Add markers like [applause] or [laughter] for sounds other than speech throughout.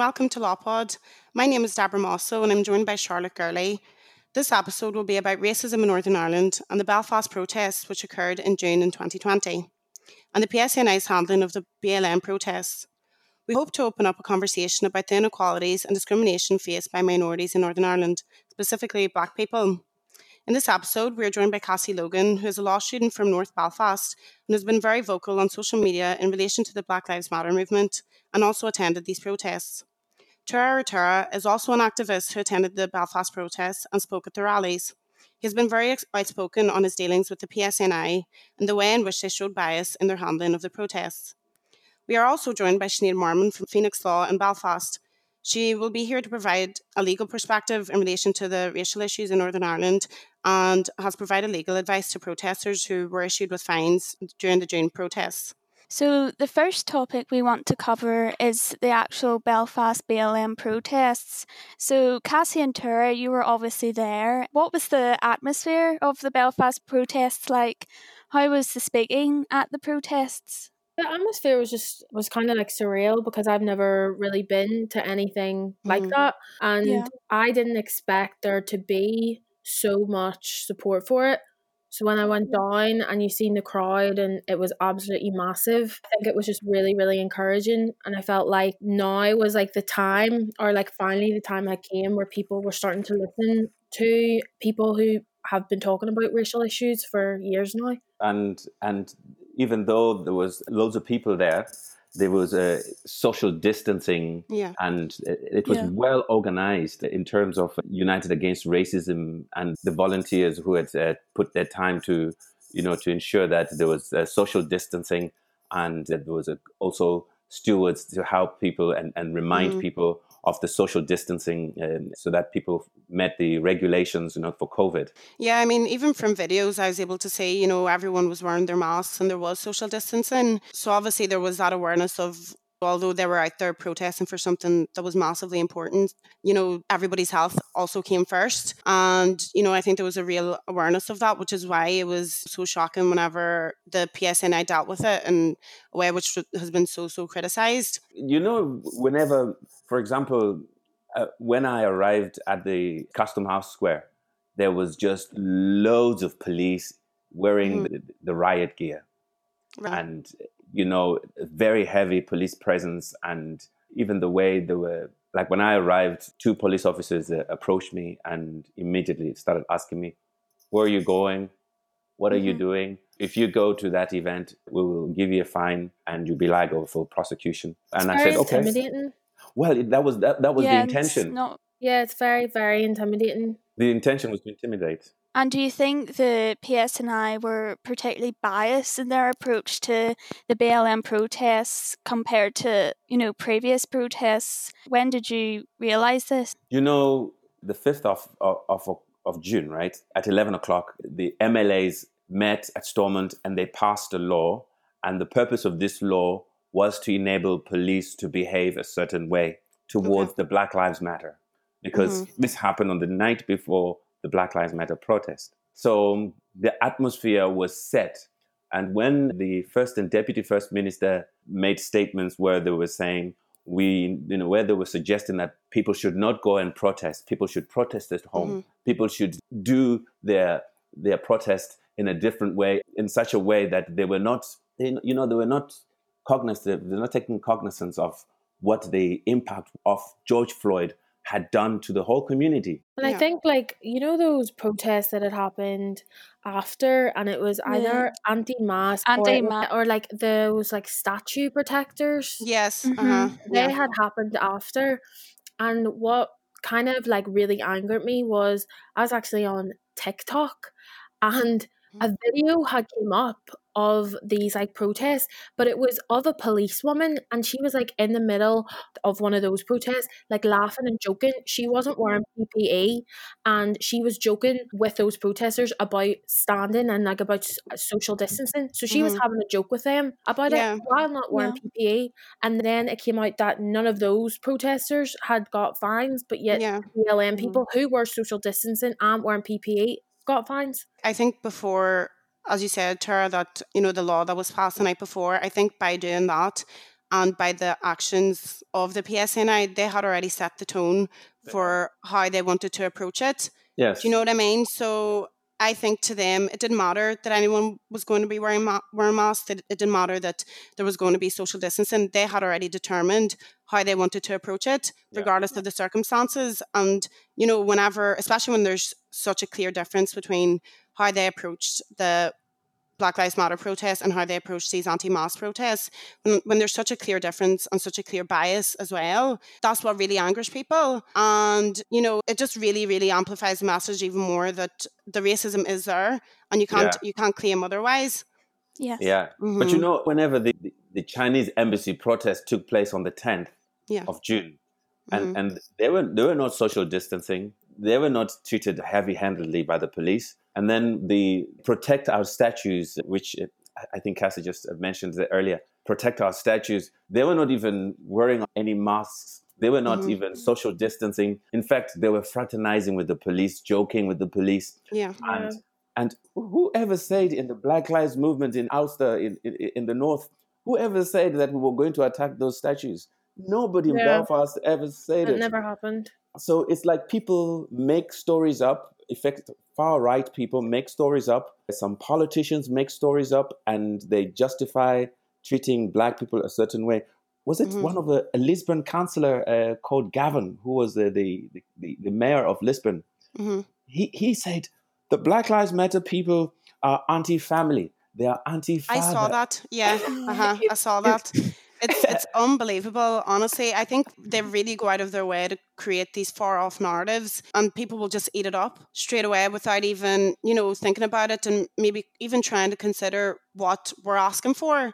Welcome to LawPod. My name is Deborah Mosso and I'm joined by Charlotte Gurley. This episode will be about racism in Northern Ireland and the Belfast protests which occurred in June in 2020 and the PSNI's handling of the BLM protests. We hope to open up a conversation about the inequalities and discrimination faced by minorities in Northern Ireland, specifically Black people. In this episode, we are joined by Cassie Logan, who is a law student from North Belfast and has been very vocal on social media in relation to the Black Lives Matter movement and also attended these protests. Ratura is also an activist who attended the Belfast protests and spoke at the rallies. He has been very outspoken on his dealings with the PSNI and the way in which they showed bias in their handling of the protests. We are also joined by Sinead Marmion from Phoenix Law in Belfast. She will be here to provide a legal perspective in relation to the racial issues in Northern Ireland and has provided legal advice to protesters who were issued with fines during the June protests. So, the first topic we want to cover is the actual Belfast BLM protests. So, Cassie and Tura, you were obviously there. What was the atmosphere of the Belfast protests like? How was the speaking at the protests? the atmosphere was just was kind of like surreal because I've never really been to anything like Mhm. that and Yeah. I didn't expect there to be so much support for it. So when I went mm-hmm. down and you seen the crowd and it was absolutely massive, I think it was just really, really encouraging. And I felt like now was like the time or like finally the time that came where people were starting to listen to people who have been talking about racial issues for years now. and and even though there was loads of people there, there was a social distancing, Yeah. and it, was Yeah. well organized in terms of United Against Racism and the volunteers who had uh, put their time to, you know, to ensure that there was uh, social distancing and that there was a, also stewards to help people and, and remind Mhm. people of the social distancing um, so that people met the regulations, you know, for COVID. Yeah, I mean, even from videos, I was able to see, you know, everyone was wearing their masks and there was social distancing. So obviously, there was that awareness of, although they were out there protesting for something that was massively important, you know, everybody's health also came first. And, you know, I think there was a real awareness of that, which is why it was so shocking whenever the PSNI dealt with it in a way which has been so, so criticized. you know, whenever, for example, uh, when I arrived at the Custom House Square, there was just loads of police wearing Mhm. the, the riot gear, Right. and you know, very heavy police presence, and even the way they were. Like when I arrived, two police officers uh, approached me and immediately started asking me, "Where are you going? What are you Mhm. doing? If you go to that event, we will give you a fine and you'll be liable for prosecution." And It's I said, "Okay." Well, it, that was that, that was yeah, the intention. Not, Yeah, it's very, very intimidating. The intention was to intimidate. and do you think the PSNI were particularly biased in their approach to the BLM protests compared to, you know, previous protests? When did you realise this? You know, the fifth of, of of June, right at eleven o'clock, the MLAs met at Stormont and they passed a law, and the purpose of this law was to enable police to behave a certain way towards the Black Lives Matter, because mm-hmm. this happened on the night before the Black Lives Matter protest. So um, the atmosphere was set. And when the first and deputy first minister made statements where they were saying, we, you know, where they were suggesting that people should not go and protest, people should protest at home, mm-hmm. people should do their their protest in a different way, in such a way that they were not, you know, they were not cognizant, they're not taking cognizance of what the impact of George Floyd had done to the whole community. And I Yeah. think, like, you know, those protests that had happened after, and it was either anti mask Anti-ma- or, or like those like statue protectors. Yes. Mhm. Uh-huh. They Yeah. had happened after. And what kind of like really angered me was I was actually on TikTok and a video had came up of these like protests, but it was of a policewoman and she was like in the middle of one of those protests, like laughing and joking. She wasn't wearing PPE and she was joking with those protesters about standing and like about social distancing. So she mm-hmm. was having a joke with them about yeah. it while not wearing yeah. PPE. And then it came out that none of those protesters had got fines, but yet yeah. BLM mm-hmm. people who were social distancing and wearing PPE got fines. I think before as you said, Tara, that you know the law that was passed the night before. I think by doing that and by the actions of the PSNI, they had already set the tone for how they wanted to approach it. Yes. Do you know what I mean? So I think to them, it didn't matter that anyone was going to be wearing ma- wearing masks. It, it didn't matter that there was going to be social distancing. They had already determined how they wanted to approach it, regardless yeah. of the circumstances. And you know, whenever, especially when there's such a clear difference between how they approached the Black Lives Matter protests and how they approach these anti-mask protests, when, when there's such a clear difference and such a clear bias as well, that's what really angers people. And, you know, it just really, really amplifies the message even more that the racism is there and you can't yeah. you can't claim otherwise. Yes. Yeah. Mm-hmm. But you mm-hmm. know, whenever the, the, the, Chinese embassy protest took place on the 10th yeah. of June, and, mm-hmm. and they were they were not social distancing. They were not treated heavy handedly by the police. And then the protect our statues, which I think Cassie just mentioned earlier, protect our statues. They were not even wearing any masks. They were not mm-hmm. even social distancing. In fact, they were fraternizing with the police, joking with the police. Yeah. And, and whoever said in the Black Lives Movement in Ulster, in, in, in the North, whoever said that we were going to attack those statues? Nobody in Belfast ever said it. It never happened. So it's like people make stories up effect far right people make stories up. Some politicians make stories up and they justify treating black people a certain way. Was it mm-hmm. one of the a Lisburn councillor uh, called Gavin, who was the the, the, the mayor of Lisburn? Mm-hmm. He he said the Black Lives Matter people are anti-family. They are anti-father. I saw that. Yeah, [laughs] uh-huh. I saw that. It's it's [laughs] unbelievable, honestly. I think they really go out of their way to create these far off narratives and people will just eat it up straight away without even, you know, thinking about it and maybe even trying to consider what we're asking for.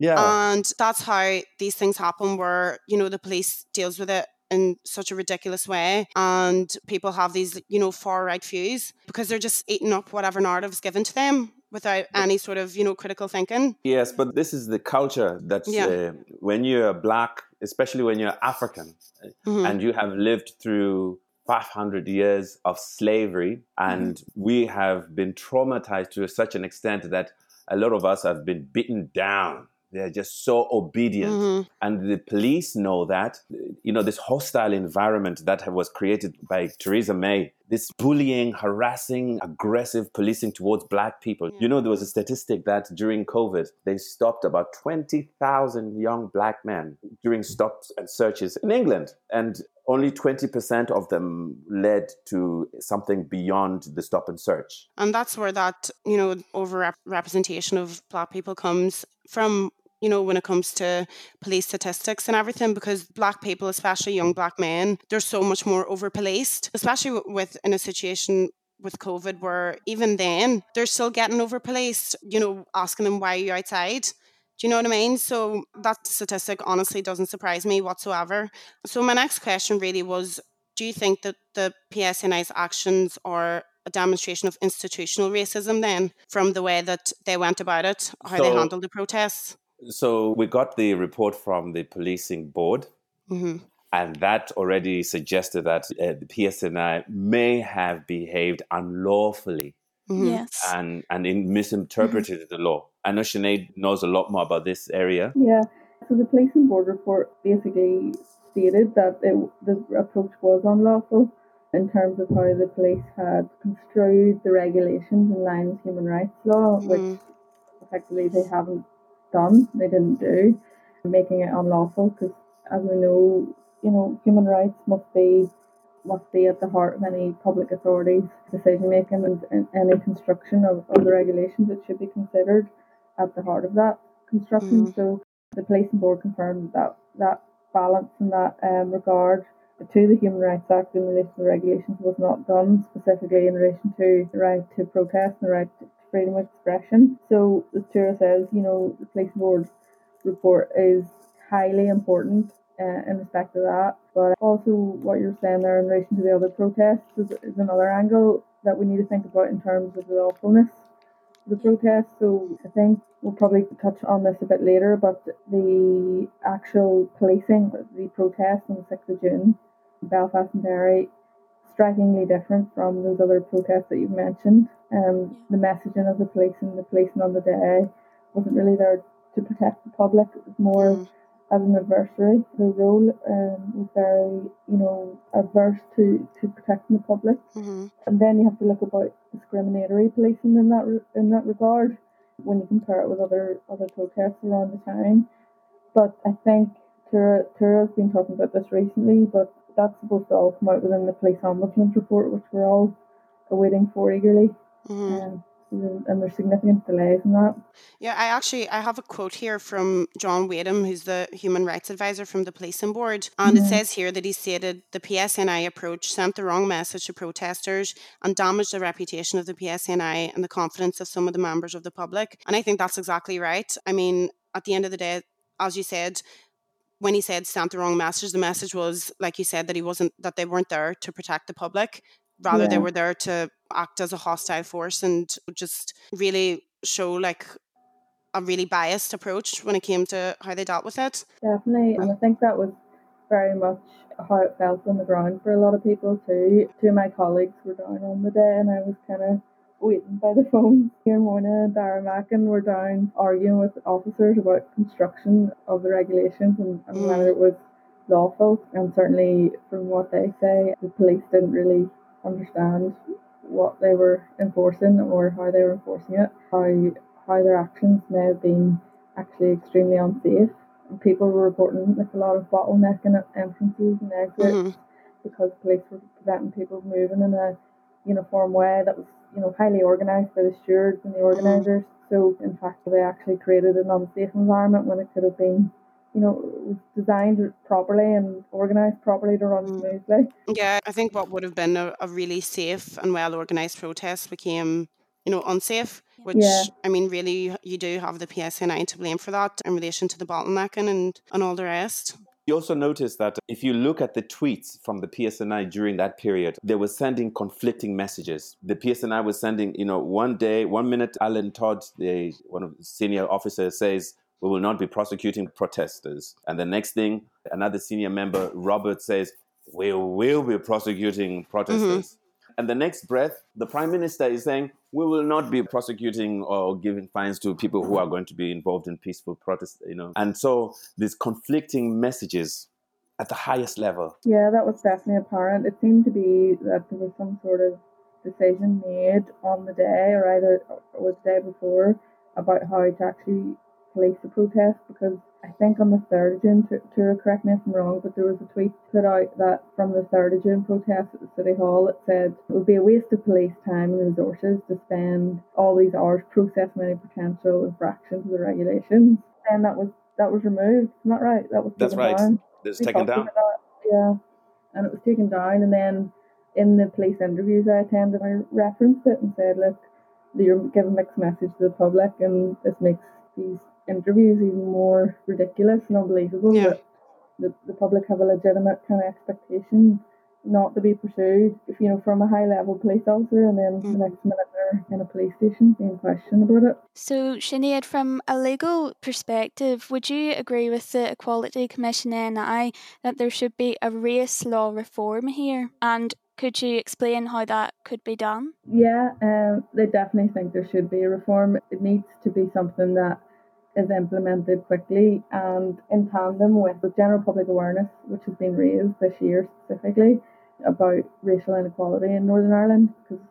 Yeah. And that's how these things happen where, you know, the police deals with it in such a ridiculous way and people have these you know far right views because they're just eating up whatever narrative is given to them without any sort of you know critical thinking yes but this is the culture that yeah. uh, when you're black especially when you're african mm-hmm. and you have lived through 500 years of slavery and mm-hmm. we have been traumatized to such an extent that a lot of us have been beaten down they're just so obedient. Mm-hmm. And the police know that. You know, this hostile environment that was created by Theresa May, this bullying, harassing, aggressive policing towards black people. Yeah. You know, there was a statistic that during COVID, they stopped about 20,000 young black men during stops and searches in England. And only 20% of them led to something beyond the stop and search. And that's where that, you know, over representation of black people comes from you know, when it comes to police statistics and everything, because black people, especially young black men, they're so much more over policed, especially with in a situation with COVID where even then they're still getting over policed, you know, asking them why are you outside. Do you know what I mean? So that statistic honestly doesn't surprise me whatsoever. So my next question really was do you think that the PSNI's actions are a demonstration of institutional racism then from the way that they went about it, how so, they handled the protests? So we got the report from the policing board, mm-hmm. and that already suggested that uh, the PSNI may have behaved unlawfully. Mm-hmm. Yes. And and in misinterpreted mm-hmm. the law. I know Sinead knows a lot more about this area. Yeah. So the policing board report basically stated that it, the approach was unlawful in terms of how the police had construed the regulations in line with human rights law, which mm-hmm. effectively they haven't done, they didn't do, making it unlawful because, as we know, you know, human rights must be must be at the heart of any public authority's decision making and, and, any construction of, of the regulations. It should be considered at the heart of that construction. Mm. So the policing board confirmed that that balance in that um, regard to the Human Rights Act in relation to the regulations was not done specifically in relation to the right to protest and the right to freedom of expression. So the Tura says, you know, the police board report is highly important uh, in respect to that. But also what you're saying there in relation to the other protests is, is another angle that we need to think about in terms of the lawfulness of the protest. So I think we'll probably touch on this a bit later, but the actual policing, of the protest on the 6th of June, Belfast and Derry, strikingly different from those other protests that you've mentioned. Um, the messaging of the police and the policing on the day wasn't really there to protect the public. It was more mm as an adversary. The role um, was very, you know, adverse to, to protecting the public. Mm-hmm. And then you have to look about discriminatory policing in that in that regard when you compare it with other other protests around the time. But I think Tura Tura's been talking about this recently, but that's supposed to all come out within the police ombudsman's report, which we're all awaiting for eagerly. Mm-hmm. Um, and there's significant delays in that. Yeah, I actually I have a quote here from John Wadham, who's the human rights advisor from the policing board, and mm-hmm. it says here that he stated the PSNI approach sent the wrong message to protesters and damaged the reputation of the PSNI and the confidence of some of the members of the public. And I think that's exactly right. I mean, at the end of the day, as you said, when he said sent the wrong message, the message was like you said that he wasn't that they weren't there to protect the public rather yeah. they were there to act as a hostile force and just really show like a really biased approach when it came to how they dealt with it. Definitely, and I think that was very much how it felt on the ground for a lot of people too. Two of my colleagues were down on the day, and I was kind of waiting by the phone. Here, Mona and Dara were down arguing with officers about construction of the regulations and, and mm. whether it was lawful. And certainly, from what they say, the police didn't really understand what they were enforcing or how they were enforcing it, how how their actions may have been actually extremely unsafe. And people were reporting like a lot of bottlenecking at entrances and exits mm-hmm. because police were preventing people moving in a uniform way that was, you know, highly organised by the stewards and the organisers. So in fact they actually created an unsafe environment when it could have been you know, designed properly and organized properly to run mm. smoothly. Yeah, I think what would have been a, a really safe and well organized protest became, you know, unsafe. Which yeah. I mean, really, you do have the PSNI to blame for that in relation to the bottlenecking and and all the rest. You also notice that if you look at the tweets from the PSNI during that period, they were sending conflicting messages. The PSNI was sending, you know, one day, one minute, Alan Todd, the one of the senior officers, says, we will not be prosecuting protesters. And the next thing, another senior member, Robert, says, we will be prosecuting protesters. Mm-hmm. And the next breath, the prime minister is saying, we will not be prosecuting or giving fines to people who are going to be involved in peaceful protest, you know. And so these conflicting messages at the highest level. Yeah, that was definitely apparent. It seemed to be that there was some sort of decision made on the day or either or the day before about how to actually police the protest because I think on the 3rd of June, to, to correct me if I'm wrong, but there was a tweet put out that from the 3rd of June protest at the City Hall, it said it would be a waste of police time and resources to spend all these hours processing any potential infractions of the regulations. And that was that was removed. Isn't that right? That was That's right. Down. It's taken down. Yeah. And it was taken down and then in the police interviews I attended I referenced it and said, Look, you're giving a mixed message to the public and this makes these interviews even more ridiculous and unbelievable yeah. the, the public have a legitimate kind of expectation not to be pursued if you know from a high level police officer and then mm. the next minute they're in a police station being questioned about it. So Sinead, from a legal perspective, would you agree with the Equality Commission NI that there should be a race law reform here? And could you explain how that could be done? Yeah, um, they definitely think there should be a reform. It needs to be something that is implemented quickly and in tandem with the general public awareness which has been raised this year specifically about racial inequality in Northern Ireland because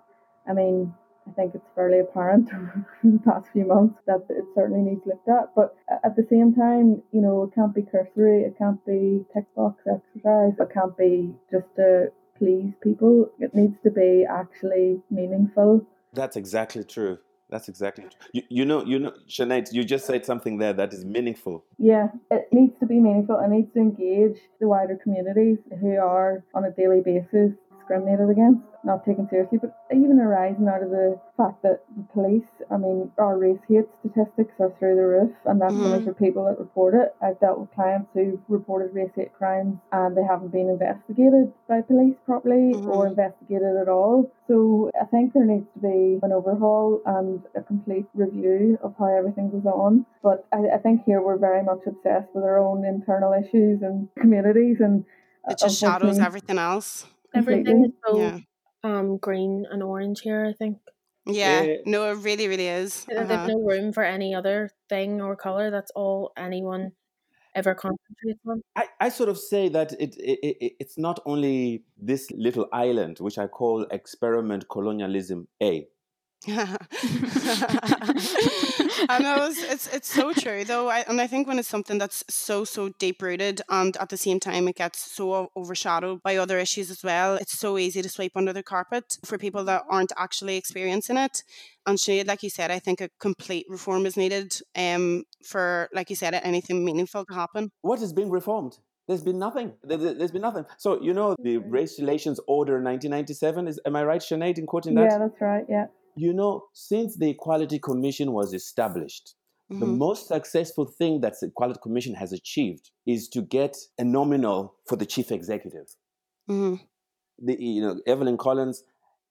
I mean I think it's fairly apparent [laughs] over the past few months that it certainly needs looked at. But at the same time, you know, it can't be cursory, it can't be tick box exercise, it can't be just to please people. It needs to be actually meaningful. That's exactly true. That's exactly you, you know you know Sinead, you just said something there that is meaningful. Yeah, it needs to be meaningful. It needs to engage the wider communities who are on a daily basis discriminated against, not taken seriously, but even arising out of the fact that the police, I mean, our race hate statistics are through the roof, and that's mm-hmm. only for people that report it. I've dealt with clients who've reported race hate crimes and they haven't been investigated by police properly mm-hmm. or investigated at all. So I think there needs to be an overhaul and a complete review of how everything goes on. But I, I think here we're very much obsessed with our own internal issues and communities and it just shadows everything else. Everything is so yeah. um green and orange here, I think. Yeah, yeah. no, it really, really is. Uh-huh. There's no room for any other thing or color. That's all anyone ever concentrates on. I, I sort of say that it, it, it it's not only this little island, which I call experiment colonialism A. I know it's, it's, it's so true though, I, and I think when it's something that's so so deep rooted, and at the same time it gets so overshadowed by other issues as well, it's so easy to sweep under the carpet for people that aren't actually experiencing it. And she, like you said, I think a complete reform is needed um, for, like you said, anything meaningful to happen. What is being reformed? There's been nothing. There's been nothing. So you know the Race Relations Order 1997 is. Am I right, Sinead, in quoting that? Yeah, that's right. Yeah. You know, since the Equality Commission was established, mm-hmm. the most successful thing that the Equality Commission has achieved is to get a nominal for the chief executive. Mm-hmm. The, you know, Evelyn Collins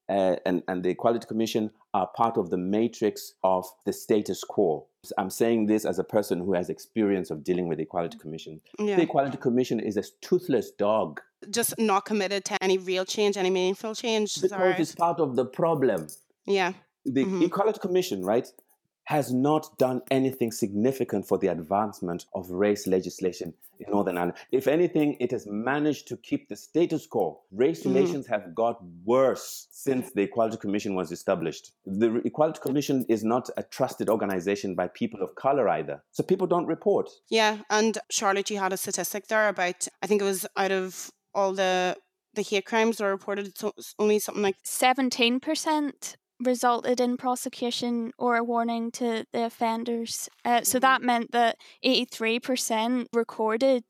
uh, and, and the Equality Commission are part of the matrix of the status quo. I'm saying this as a person who has experience of dealing with the Equality Commission. Yeah. The Equality Commission is a toothless dog. Just not committed to any real change, any meaningful change. Because right. it's part of the problem. Yeah. The mm-hmm. Equality Commission, right, has not done anything significant for the advancement of race legislation in Northern Ireland. If anything, it has managed to keep the status quo. Race mm-hmm. relations have got worse since the Equality Commission was established. The Equality Commission is not a trusted organization by people of color either. So people don't report. Yeah, and Charlotte, you had a statistic there about, I think it was out of all the the hate crimes are reported, it's only something like 17% resulted in prosecution or a warning to the offenders. Uh, so that meant that 83% recorded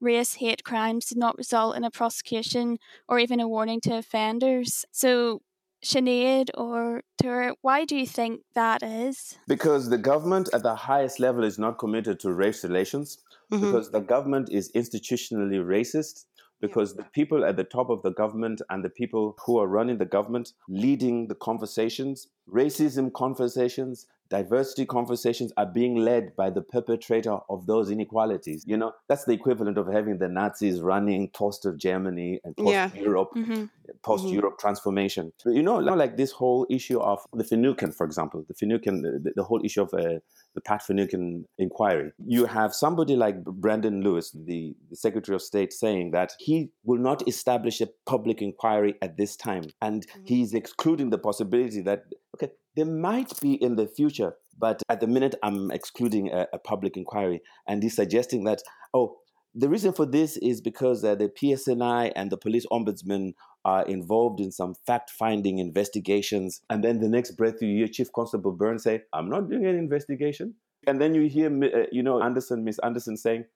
race hate crimes did not result in a prosecution or even a warning to offenders. So, Sinead or Tura, why do you think that is? Because the government at the highest level is not committed to race relations, mm-hmm. because the government is institutionally racist because the people at the top of the government and the people who are running the government leading the conversations racism conversations diversity conversations are being led by the perpetrator of those inequalities you know that's the equivalent of having the nazis running post of germany and post yeah. europe mm-hmm. post europe mm-hmm. transformation you know like this whole issue of the finucane for example the finucane the, the whole issue of uh, the Pat Finucane inquiry. You have somebody like Brandon Lewis, the, the, Secretary of State, saying that he will not establish a public inquiry at this time. And mm-hmm. he's excluding the possibility that, okay, there might be in the future, but at the minute I'm excluding a, a public inquiry. And he's suggesting that, oh, the reason for this is because uh, the PSNI and the police ombudsman are involved in some fact finding investigations. And then the next breath you hear Chief Constable Byrne say, I'm not doing an investigation. And then you hear, uh, you know, Anderson, Miss Anderson saying,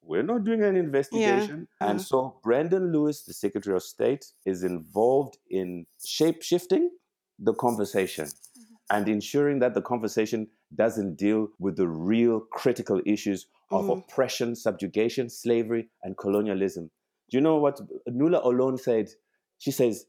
we're not doing an investigation. Yeah. And so Brandon Lewis, the Secretary of State, is involved in shape shifting the conversation mm-hmm. and ensuring that the conversation doesn't deal with the real critical issues of mm-hmm. oppression, subjugation, slavery, and colonialism. Do you know what Nuala O'Loan said? She says,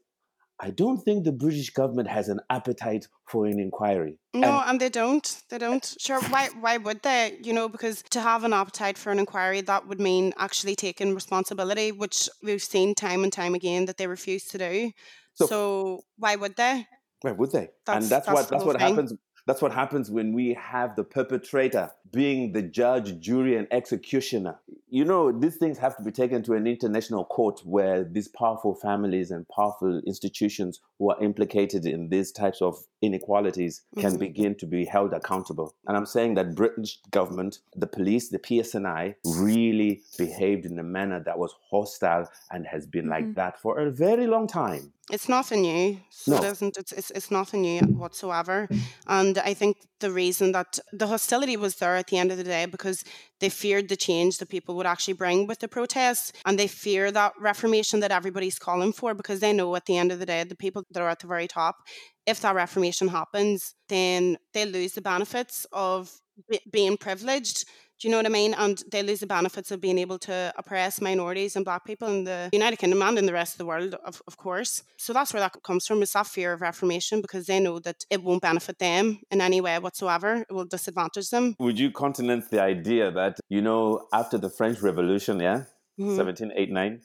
I don't think the British government has an appetite for an inquiry. No, and, and, they don't. They don't. Sure, why why would they? You know, because to have an appetite for an inquiry, that would mean actually taking responsibility, which we've seen time and time again that they refuse to do. So, so why would they? Why would they? That's, and that's, that's what that's what thing. happens that's what happens when we have the perpetrator being the judge, jury, and executioner. You know, these things have to be taken to an international court where these powerful families and powerful institutions who are implicated in these types of inequalities can mm-hmm. begin to be held accountable. And I'm saying that British government, the police, the PSNI really behaved in a manner that was hostile and has been mm-hmm. like that for a very long time. It's nothing new. No. it isn't. It's, it's, it's nothing new whatsoever. Mm. And I think the reason that the hostility was there at the end of the day because they feared the change that people would actually bring with the protests. And they fear that reformation that everybody's calling for because they know at the end of the day, the people that are at the very top, if that reformation happens, then they lose the benefits of being privileged do you know what I mean? And they lose the benefits of being able to oppress minorities and black people in the United Kingdom and in the rest of the world, of, of course. So that's where that comes from, is that fear of reformation because they know that it won't benefit them in any way whatsoever. It will disadvantage them. Would you countenance the idea that, you know, after the French Revolution, yeah, mm-hmm. 1789,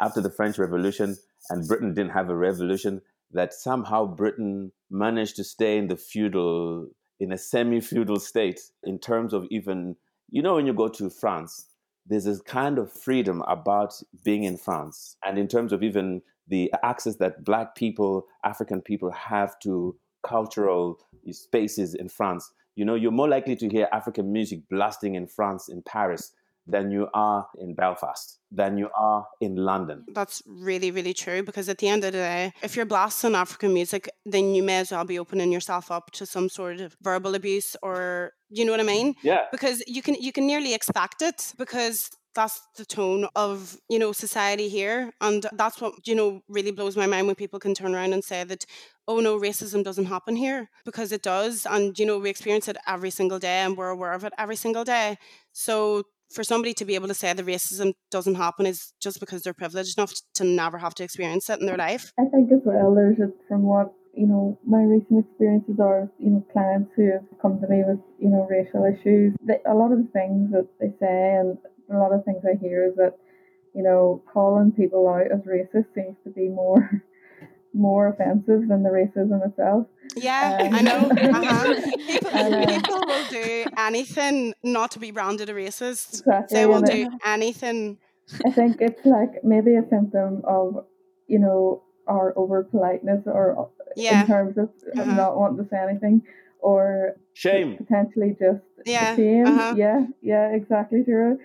after the French Revolution, and Britain didn't have a revolution, that somehow Britain managed to stay in the feudal, in a semi feudal state in terms of even you know, when you go to France, there's this kind of freedom about being in France. And in terms of even the access that Black people, African people have to cultural spaces in France, you know, you're more likely to hear African music blasting in France, in Paris, than you are in Belfast, than you are in London. That's really, really true because at the end of the day, if you're blasting African music, then you may as well be opening yourself up to some sort of verbal abuse or you know what I mean? Yeah. Because you can you can nearly expect it because that's the tone of you know society here and that's what you know really blows my mind when people can turn around and say that oh no racism doesn't happen here because it does and you know we experience it every single day and we're aware of it every single day so for somebody to be able to say the racism doesn't happen is just because they're privileged enough to never have to experience it in their life. I think as well, there's just from what you know my recent experiences are, you know, clients who have come to me with you know racial issues. They, a lot of the things that they say and a lot of things I hear is that you know calling people out as racist seems to be more [laughs] more offensive than the racism itself. Yeah, um, I know. [laughs] Uh-huh. People, um, people, will do anything not to be branded a racist. Exactly, they will do anything. I think it's like maybe a symptom of, you know, our over politeness or yeah. in terms of uh-huh. not wanting to say anything or shame potentially just yeah shame uh-huh. yeah yeah exactly true so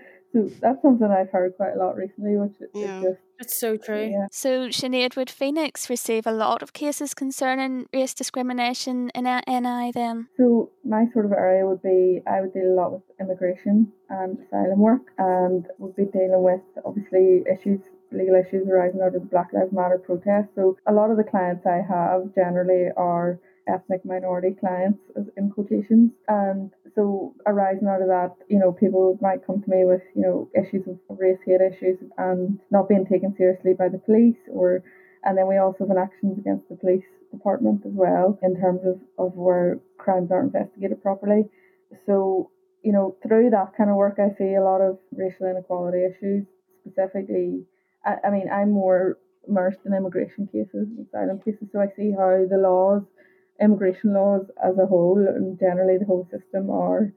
that's something I've heard quite a lot recently which yeah. is just it's so true. Yeah. So, Sinead, would Phoenix receive a lot of cases concerning race discrimination in NI then? So, my sort of area would be I would deal a lot with immigration and asylum work, and would be dealing with obviously issues legal issues arising out of the Black Lives Matter protest. So a lot of the clients I have generally are ethnic minority clients in quotations. And so arising out of that, you know, people might come to me with, you know, issues of race hate issues and not being taken seriously by the police or and then we also have an actions against the police department as well in terms of, of where crimes aren't investigated properly. So, you know, through that kind of work I see a lot of racial inequality issues, specifically I, I mean I'm more immersed in immigration cases, and asylum cases, so I see how the laws immigration laws as a whole and generally the whole system are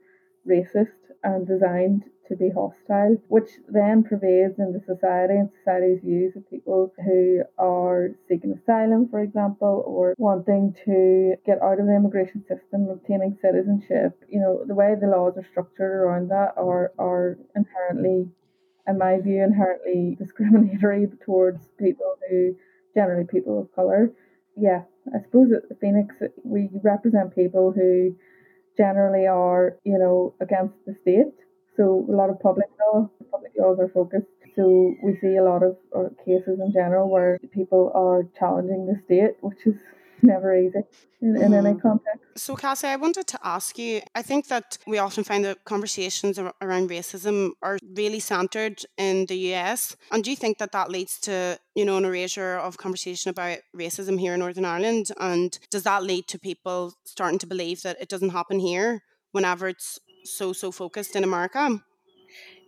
racist and designed to be hostile, which then pervades into society and society's views of people who are seeking asylum, for example, or wanting to get out of the immigration system, obtaining citizenship. You know, the way the laws are structured around that are, are inherently, in my view, inherently [laughs] discriminatory towards people who generally people of colour. Yeah, I suppose at Phoenix we represent people who generally are, you know, against the state. So a lot of public law, public laws are focused. So we see a lot of cases in general where people are challenging the state, which is never easy in, in mm-hmm. any context. So, Cassie, I wanted to ask you I think that we often find that conversations around racism are really centered in the US. And do you think that that leads to, you know, an erasure of conversation about racism here in Northern Ireland? And does that lead to people starting to believe that it doesn't happen here whenever it's so, so focused in America?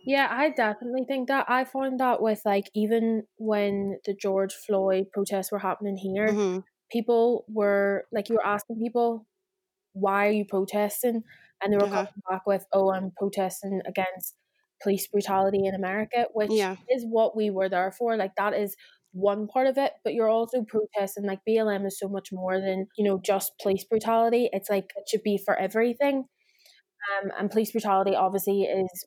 Yeah, I definitely think that. I found that with like even when the George Floyd protests were happening here, mm-hmm people were like you were asking people why are you protesting and they were uh-huh. coming back with oh i'm protesting against police brutality in america which yeah. is what we were there for like that is one part of it but you're also protesting like blm is so much more than you know just police brutality it's like it should be for everything Um, and police brutality obviously is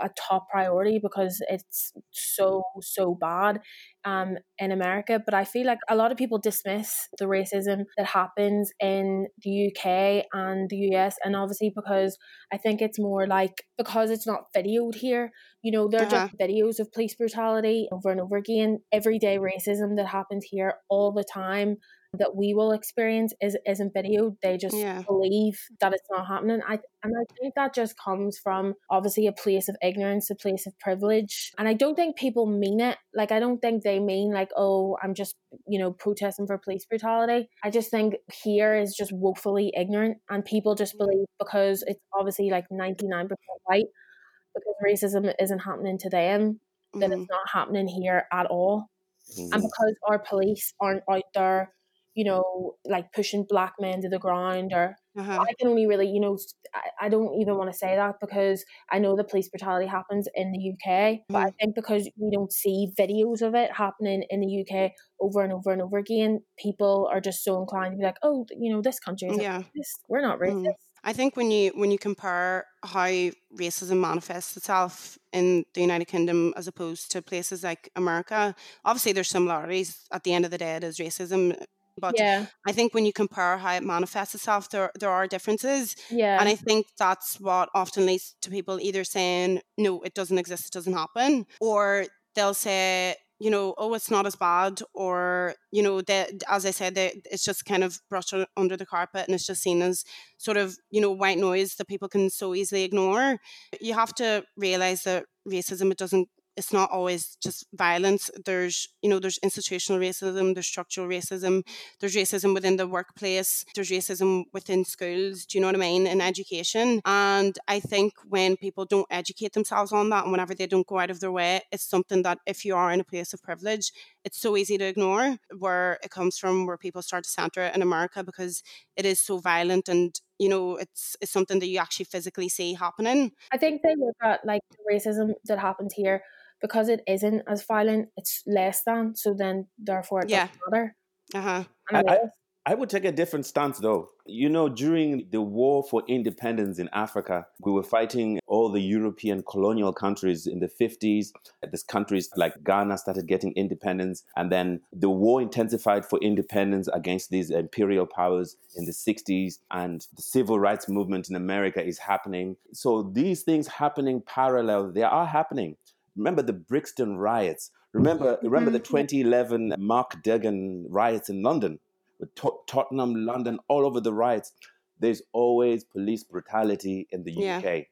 a top priority because it's so so bad um, in America. But I feel like a lot of people dismiss the racism that happens in the UK and the US, and obviously because I think it's more like because it's not videoed here. You know, there are uh-huh. just videos of police brutality over and over again, everyday racism that happens here all the time that we will experience is isn't video. They just yeah. believe that it's not happening. I and I think that just comes from obviously a place of ignorance, a place of privilege. And I don't think people mean it. Like I don't think they mean like, oh, I'm just, you know, protesting for police brutality. I just think here is just woefully ignorant and people just believe because it's obviously like ninety nine percent white because racism isn't happening to them, mm-hmm. that it's mm-hmm. not happening here at all. Mm-hmm. And because our police aren't out there you know, like pushing black men to the ground or uh-huh. I can only really, you know, I, I don't even want to say that because I know the police brutality happens in the UK, mm. but I mm. think because we don't see videos of it happening in the UK over and over and over again, people are just so inclined to be like, oh, you know, this country is yeah. We're not mm. racist. Mm. I think when you when you compare how racism manifests itself in the United Kingdom as opposed to places like America, obviously there's similarities. At the end of the day, it is racism but yeah. I think when you compare how it manifests itself, there there are differences. Yeah. And I think that's what often leads to people either saying, no, it doesn't exist, it doesn't happen, or they'll say, you know, oh, it's not as bad, or you know, that as I said, they, it's just kind of brushed under the carpet, and it's just seen as sort of you know white noise that people can so easily ignore. You have to realize that racism it doesn't it's not always just violence. There's you know there's institutional racism there's structural racism there's racism within the workplace there's racism within schools do you know what i mean in education. And i think when people don't educate themselves on that and whenever they don't go out of their way it's something that if you are in a place of privilege it's so easy to ignore where it comes from where people start to center it in america because it is so violent and you know it's it's something that you actually physically see happening. I think they look at like racism that happens here because it isn't as violent, it's less than. So then, therefore, it yeah. doesn't matter. Uh-huh. I, I, I would take a different stance though. You know, during the war for independence in Africa, we were fighting all the European colonial countries in the 50s. These countries like Ghana started getting independence, and then the war intensified for independence against these imperial powers in the 60s, and the civil rights movement in America is happening. So these things happening parallel, they are happening. Remember the Brixton riots. Remember, [laughs] remember the mm-hmm. 2011 Mark Duggan riots in London, with Tottenham, London, all over the riots. There's always police brutality in the yeah. UK.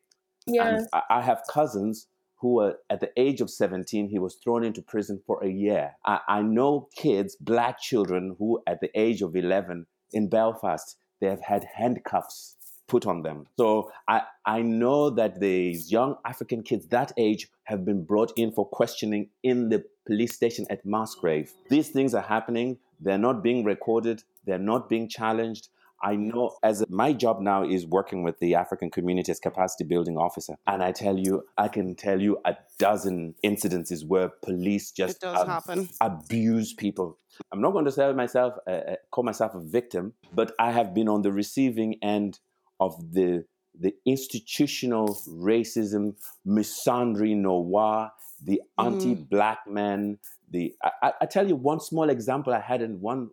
Yeah. And I, I have cousins who were at the age of 17, he was thrown into prison for a year. I, I know kids, black children, who at the age of 11 in Belfast, they have had handcuffs put on them. So I, I know that these young African kids that age have been brought in for questioning in the police station at Musgrave. These things are happening. They're not being recorded. They're not being challenged. I know as my job now is working with the African community as capacity building officer. And I tell you, I can tell you a dozen incidences where police just ab- abuse people. I'm not going to say myself, uh, uh, call myself a victim, but I have been on the receiving end of the the institutional racism, misandry noir, the mm. anti-black man. The I, I, tell you one small example I had in one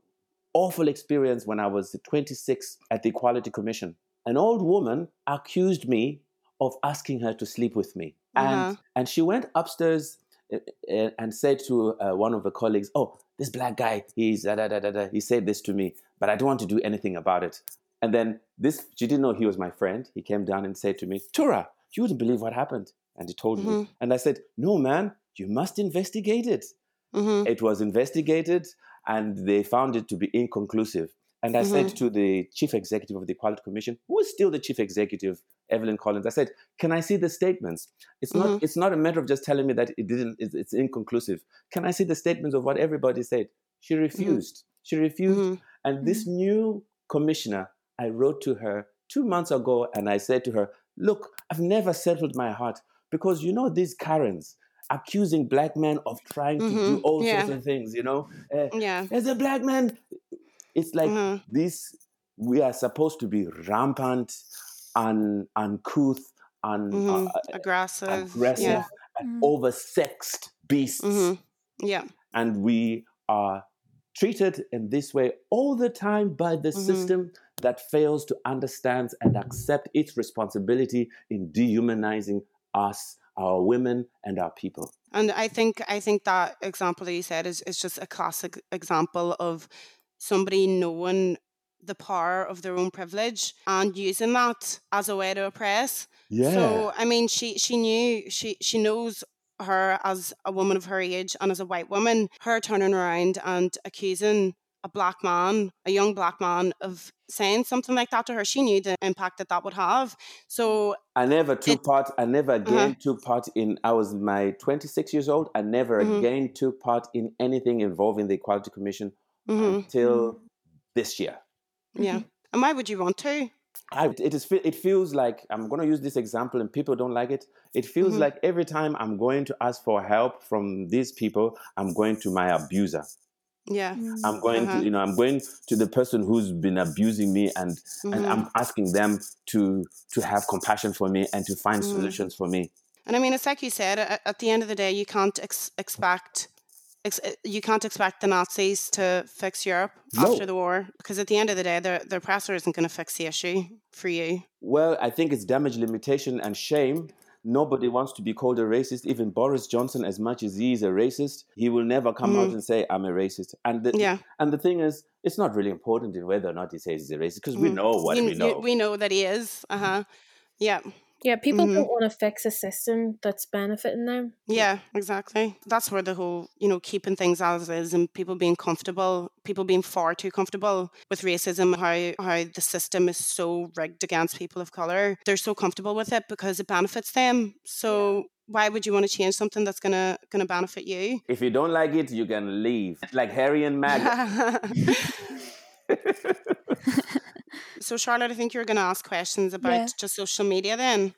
awful experience when I was 26 at the Equality Commission. An old woman accused me of asking her to sleep with me, uh-huh. and and she went upstairs eh, eh, and said to uh, one of her colleagues, "Oh, this black guy, he's da, da, da, da, da, he said this to me, but I don't want to do anything about it." And then this, she didn't know he was my friend. He came down and said to me, Tura, you wouldn't believe what happened. And he told mm-hmm. me. And I said, No, man, you must investigate it. Mm-hmm. It was investigated and they found it to be inconclusive. And I mm-hmm. said to the chief executive of the Equality Commission, who is still the chief executive, Evelyn Collins, I said, "Can I see the statements? It's not. Mm-hmm. It's not a matter of just telling me that it didn't. It's, it's, inconclusive. Can I see the statements of what everybody said?" She mm-hmm. refused. She refused. Mm-hmm. And this mm-hmm. new commissioner I wrote to her two months ago and I said to her, Look, I've never settled my heart because you know these Karens accusing black men of trying mm-hmm. to do mm-hmm. all yeah. sorts of things, you know? Uh, yeah. As a black man, it's like mm-hmm. this, we are supposed to be rampant and uncouth, and Mm-hmm. uh, Aggressive. aggressive, Yeah. and Mm. oversexed beasts. Mm-hmm. Yeah. And we are treated in this way all the time by the system that fails to understand and accept its responsibility in dehumanizing us, our women, and our people. And I think I think that example that you said is, is just a classic example of somebody knowing the power of their own privilege and using that as a way to oppress. Yeah. So I mean she she knew she she knows her as a woman of her age and as a white woman, her turning around and accusing a black man, a young black man, of saying something like that to her. She knew the impact that that would have. So I never took It- part. I never again Uh-huh. took part in. I was my 26 years old. I never Mhm. again took part in anything involving the Equality Commission mhm, until this year. yeah. And why would you want to? I, it is. It feels like I'm going to use this example, and people don't like it. It feels Mhm. like every time I'm going to ask for help from these people, I'm going to my abuser. Yeah. Mm. I'm going Uh-huh. to, you know, I'm going to the person who's been abusing me, and and mhm. I'm asking them to to have compassion for me and to find Mhm. solutions for me. And I mean, it's like you said. At, at the end of the day, you can't ex- expect. Ex- uh, you can't expect the Nazis to fix Europe No. after the war because at the end of the day, the, the oppressor isn't going to fix the issue for you. Well, I think it's damage limitation and shame. Nobody wants to be called a racist. Even Boris Johnson, as much as he is a racist, he will never come out Mhm. and say, I'm a racist. And the, Yeah, and the thing is, it's not really important in whether or not he says he's a racist because we Mhm. know what you, we you- know. we know that he is. Uh huh. Yeah, Yeah, people Mhm. don't want to fix a system that's benefiting them. yeah, exactly. That's where the whole, you know, keeping things as is and people being comfortable, people being far too comfortable with racism, how how the system is so rigged against people of color. They're so comfortable with it because it benefits them. So why would you want to change something that's gonna gonna benefit you? if you don't like it, you can leave. Like Harry and Meghan. [laughs] [laughs] [laughs] so Charlotte, I think you're gonna ask questions about Yeah. just social media then.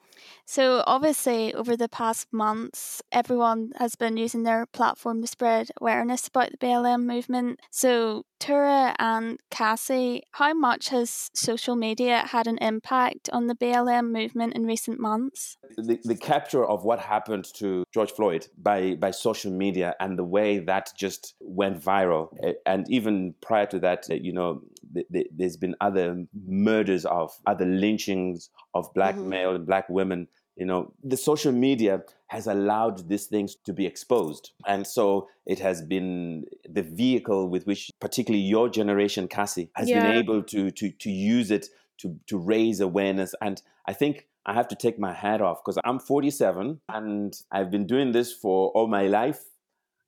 So, obviously, over the past months, everyone has been using their platform to spread awareness about the BLM movement. So, Tura and Cassie, how much has social media had an impact on the BLM movement in recent months? the, the capture of what happened to George Floyd by, by social media and the way that just went viral. Eh, And even prior to that, eh, you know, th- th- there's been other murders of other lynchings of black Mhm. male and black women. You know, the social media has allowed these things to be exposed. And so it has been the vehicle with which, particularly your generation, Cassie, has been able to, to, to use it to, to raise awareness. And I think I have to take my hat off because I'm 47 and I've been doing this for all my life.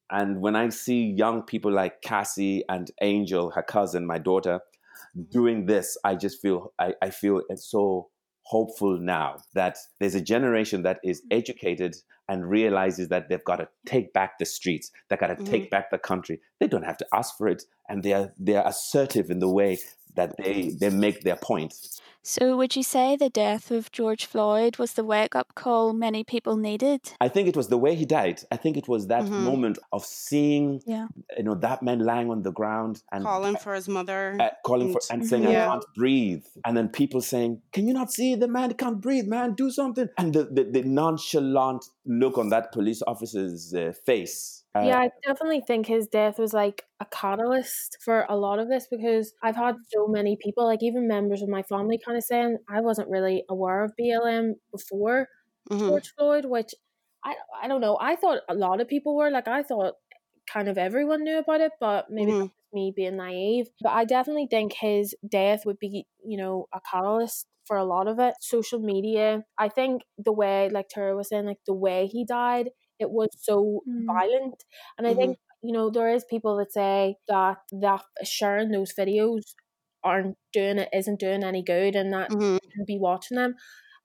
And when I see young people like Cassie and Angel, her cousin, my daughter, mm-hmm. doing this, I just feel I, I feel it's so hopeful now that there's a generation that is educated and realizes that they've got to take back the streets, they've got to Mhm. take back the country. They don't have to ask for it, and they are they are assertive in the way that they they make their point. So, would you say the death of George Floyd was the wake up call many people needed? I think it was the way he died. I think it was that Mhm. moment of seeing, Yeah. you know, that man lying on the ground and Calling for his mother. uh, calling for and- and saying, Yeah. "I can't breathe," and then people saying, "Can you not see the man can't breathe, man? Do something!" And the the, the nonchalant look on that police officer's uh, face. Uh, yeah, I definitely think his death was like a catalyst for a lot of this because I've had so many people, like even members of my family, kind of saying I wasn't really aware of BLM before Mhm. George Floyd, which I I don't know. I thought a lot of people were like I thought kind of everyone knew about it, but maybe Mhm. just me being naive. But I definitely think his death would be, you know, a catalyst for a lot of it. Social media. I think the way, like Tara was saying, like the way he died, it was so Mm. violent. And I Mhm. think, you know, there is people that say that that sharing those videos aren't doing it isn't doing any good and that Mhm. you shouldn't be watching them.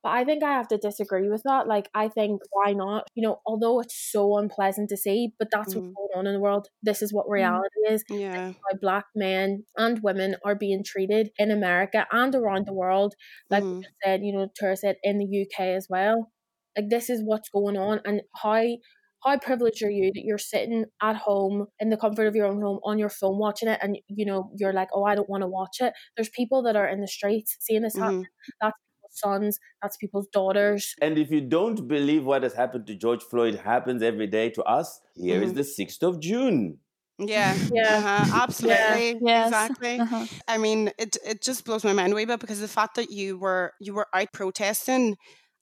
But I think I have to disagree with that. Like, I think why not? You know, although it's so unpleasant to see, but that's Mhm. what's going on in the world. This is what reality is. Yeah. How black men and women are being treated in America and around the world. Like we said, you know, Tura said in the UK as well. Like this is what's going on, and how how privileged are you that you're sitting at home in the comfort of your own home on your phone watching it, and you know you're like, oh, I don't want to watch it. There's people that are in the streets seeing this happen. Mhm. That's people's sons, that's people's daughters. And if you don't believe what has happened to George Floyd happens every day to us, here is Mhm. the 6th of June. Yeah, [laughs] Yeah. uh-huh, absolutely, Yes. exactly. Uh-huh. I mean, it it just blows my mind a wee bit because the fact that you were you were out protesting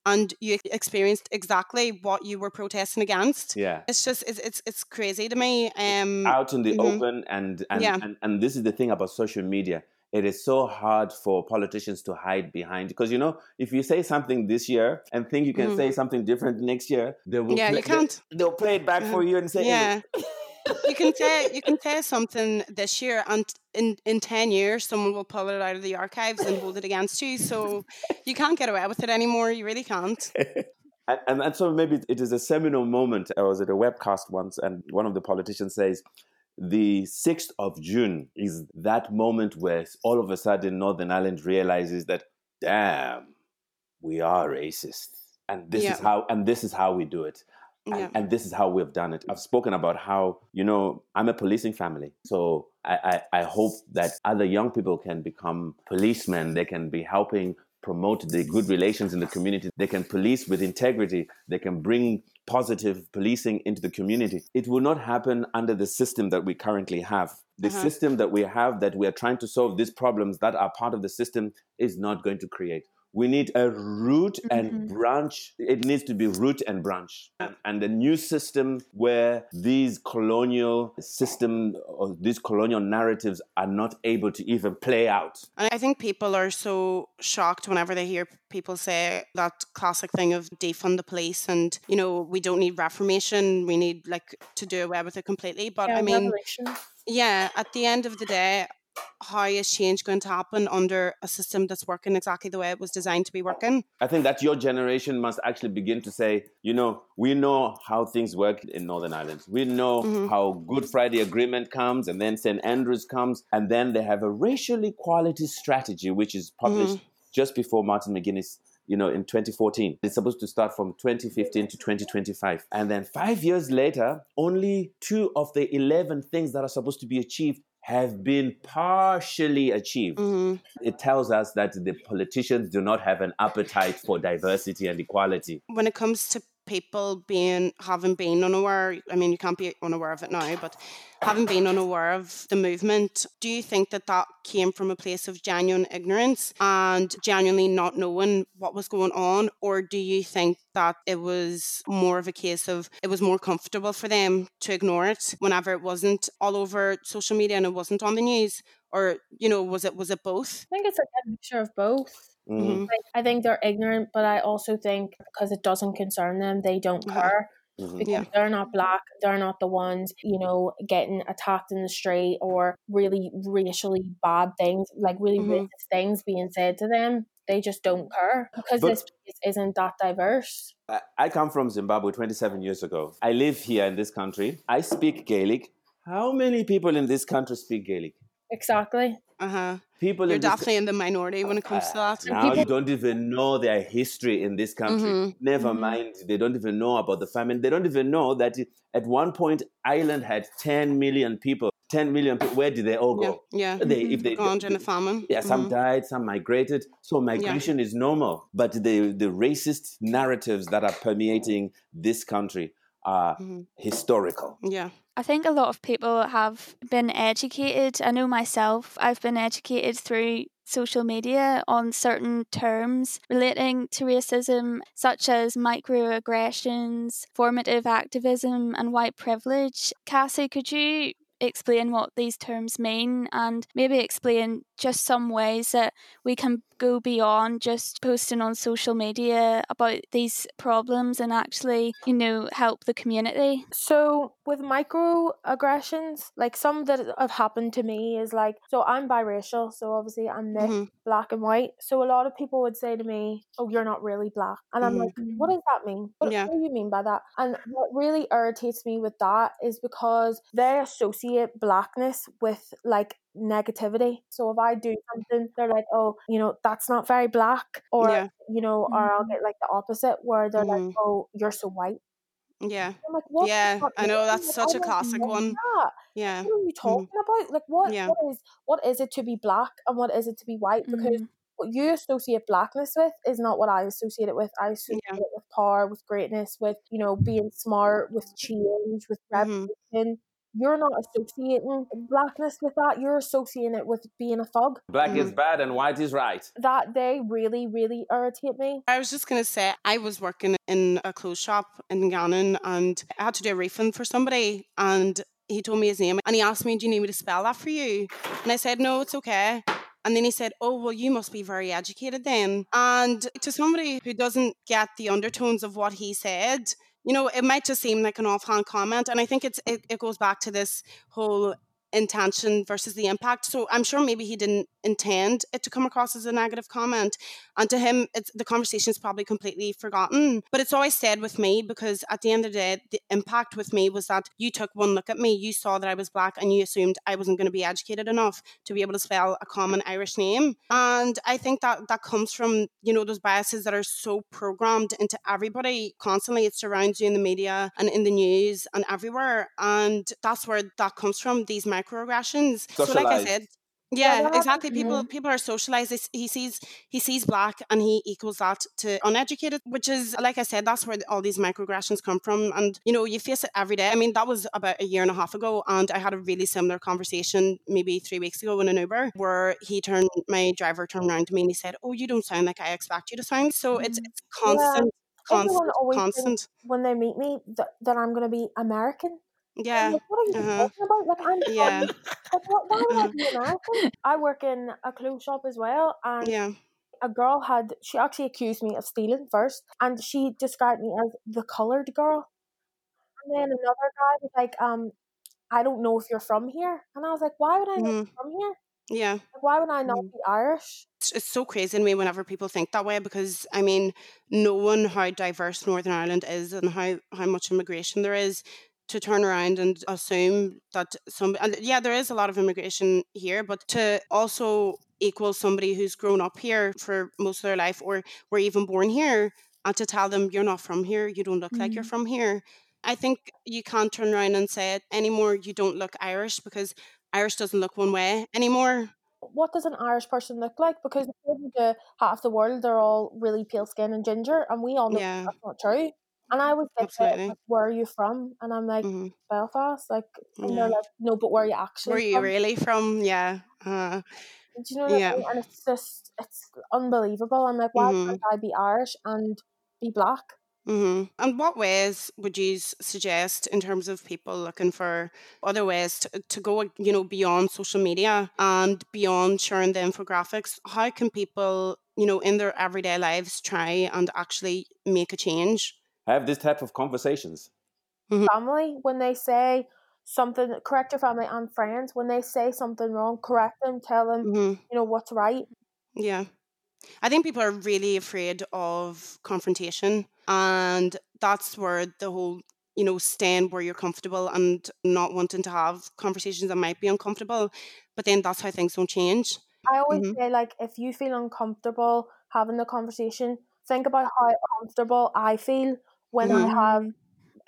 and you experienced exactly what you were protesting against. Yeah. It's just it's it's, it's crazy to me. Um, Out in the mhm. open and and, Yeah. and and this is the thing about social media. It is so hard for politicians to hide behind because you know if you say something this year and think you can Mhm. say something different next year, they will Yeah, play, you can't. They, will play it back for you and say, "Hey, yeah. [laughs] you can say you can say something this year, and in in ten years, someone will pull it out of the archives and hold it against you. So you can't get away with it anymore. You really can't. [laughs] and, and, so maybe it is a seminal moment. I was at a webcast once, and one of the politicians says, the 6th of June is that moment where all of a sudden Northern Ireland realizes that, damn, we are racist. And this Yeah. is how and this is how we do it. And, Yeah. and this is how we've done it. I've spoken about how, you know, I'm a policing family. So I, I, I hope that other young people can become policemen. They can be helping promote the good relations in the community. They can police with integrity. They can bring positive policing into the community. It will not happen under the system that we currently have. The Uh-huh. system that we have that we are trying to solve these problems that are part of the system is not going to create. We need a root and Mhm. branch. It needs to be root and branch. And, and a new system where these colonial system or these colonial narratives are not able to even play out. And I think people are so shocked whenever they hear people say that classic thing of defund the police and, you know, we don't need reformation, we need like to do away with it completely. But Yeah, I mean, revolution. yeah, at the end of the day, how is change going to happen under a system that's working exactly the way it was designed to be working? I think that your generation must actually begin to say, you know, we know how things work in Northern Ireland. We know Mhm. how Good Friday Agreement comes and then St. Andrews comes, and then they have a racial equality strategy, which is published just before Martin McGuinness. You know, in 2014, it's supposed to start from 2015 to 2025. And then five years later, only two of the 11 things that are supposed to be achieved have been partially achieved hmm it tells us that the politicians do not have an appetite for diversity and equality. When it comes to people being having been unaware, I mean, you can't be unaware of it now, but having been unaware of the movement, do you think that that came from a place of genuine ignorance and genuinely not knowing what was going on, or do you think that it was more of a case of it was more comfortable for them to ignore it whenever it wasn't all over social media and it wasn't on the news? Or, you know, was it was it both? I think it's a mixture of both. Mm. Mhm. Like, I think they're ignorant, but I also think because it doesn't concern them, they don't Uh-huh. care. Mhm. Because Yeah. they're not black, they're not the ones, you know, getting attacked in the street or really racially bad things, like really Mhm. racist things being said to them. They just don't care because But- this place isn't that diverse. I, I come from Zimbabwe 27 years ago. I live here in this country. I speak Gaelic. How many people in this country speak Gaelic? Exactly. Uh huh. People You're in this definitely in the minority when it comes to that. now you don't even know their history in this country. Mhm. Never Mhm. mind, they don't even know about the famine. They don't even know that at one point Ireland had 10 million people. 10 million people. Where did they all go? yeah. They, if they Gone during the famine. Yeah, some Mhm. died, some migrated. So migration is normal. But the, the racist narratives that are permeating this country are Mhm. historical. Yeah. I think a lot of people have been educated. I know myself, I've been educated through social media on certain terms relating to racism, such as microaggressions, formative activism, and white privilege. Cassie, could you explain what these terms mean and maybe explain just some ways that we can go beyond just posting on social media about these problems and actually, you know, help the community? So with microaggressions, like some that have happened to me is like, so I'm biracial, so obviously I'm mixed, Mhm. black and white. So a lot of people would say to me, "Oh, you're not really black," and I'm like, "What does that mean? What, Yeah. what do you mean by that?" And what really irritates me with that is because they associate blackness with like negativity. So if I do something, they're like, "Oh, you know, that's not very black," or Yeah. you know, or I'll get like the opposite where they're Mhm. like, "Oh, you're so white." Yeah. I'm like, what? Yeah, I know, that's Like, such I a classic one. that. Yeah. What are you talking about? Like, what? Yeah. What is? What is it to be black and what is it to be white? Because Mhm. what you associate blackness with is not what I associate it with. I associate Yeah. it with power, with greatness, with you know being smart, with change, with Mhm. revolution. You're not associating blackness with that. You're associating it with being a thug. Black is Mhm. bad and white is right. That they really, really irritate me. I was just going to say, I was working in a clothes shop in Gannon and I had to do a refund for somebody. And he told me his name and he asked me, Do you need me to spell that for you? And I said, No, it's okay. And then he said, Oh, well, you must be very educated then. And to somebody who doesn't get the undertones of what he said, you know, it might just seem like an offhand comment. And I think it's it, it goes back to this whole intention versus the impact. So I'm sure maybe he didn't intend it to come across as a negative comment. And to him, the conversation is probably completely forgotten. But it's always said with me because at the end of the day, the impact with me was that you took one look at me, you saw that I was black, and you assumed I wasn't going to be educated enough to be able to spell a common Irish name. And I think that that comes from you know those biases that are so programmed into everybody constantly. It surrounds you in the media and in the news and everywhere, and that's where that comes from. These microaggressions. So, like I said, Yeah, yeah, exactly. happens, People mm-hmm. people are socialized. He sees he sees black and he equals that to uneducated, which is like I said, that's where all these microaggressions come from. And you know, you face it every day. I mean, that was about a year and a half ago, and I had a really similar conversation maybe three weeks ago in an Uber where he turned my driver turned around to me and he said, "Oh, you don't sound like I expect you to sound." So mm-hmm. it's it's constant, Everyone constant, always constant. when they meet me that, that I'm going to be American. I'm Yeah, like, what are you uh-huh. talking about? Like, I'm yeah, from, like, what, why would I uh-huh. be American? I work in a clothes shop as well, and yeah. a girl had she actually accused me of stealing first, and she described me as the colored girl. And then another guy was like, um, I don't know if you're from here, and I was like, why would I not be from here? Yeah. Like, why would I not Mhm. be Irish? it's, it's so crazy to me whenever people think that way because I mean, knowing how diverse Northern Ireland is and how, how much immigration there is, to turn around and assume that some and yeah, there is a lot of immigration here, but to also equal somebody who's grown up here for most of their life or were even born here and to tell them you're not from here, you don't look like you're Mhm. from here. I think you can't turn around and say it anymore, you don't look Irish because Irish doesn't look one way anymore. What does an Irish person look like? Because according to half the world, they're all really pale skin and ginger, and we all know Yeah. that's not true. And I Absolutely. like, where are you from? And I'm like, hmm Belfast. Like, and Yeah. they're like, no, but where are you actually Where are you from? really from? Yeah. Uh, Do you know what I yeah. mean? And it's just, it's unbelievable. I'm like, why hmm can't I be Irish and be black? Mm-hmm. And what ways would you suggest in terms of people looking for other ways to, to go, you know, beyond social media and beyond sharing the infographics? How can people, you know, in their everyday lives try and actually make a change? Have this type of conversations. Family, when they say something, correct your family and friends. When they say something wrong, correct them, tell them, hmm you know, what's right. Yeah. I think people are really afraid of confrontation. And that's where the whole, you know, staying where you're comfortable and not wanting to have conversations that might be uncomfortable. But then that's how things don't change. I always Mhm. say, like, if you feel uncomfortable having the conversation, think about how comfortable I feel when I Mhm. have, Mm.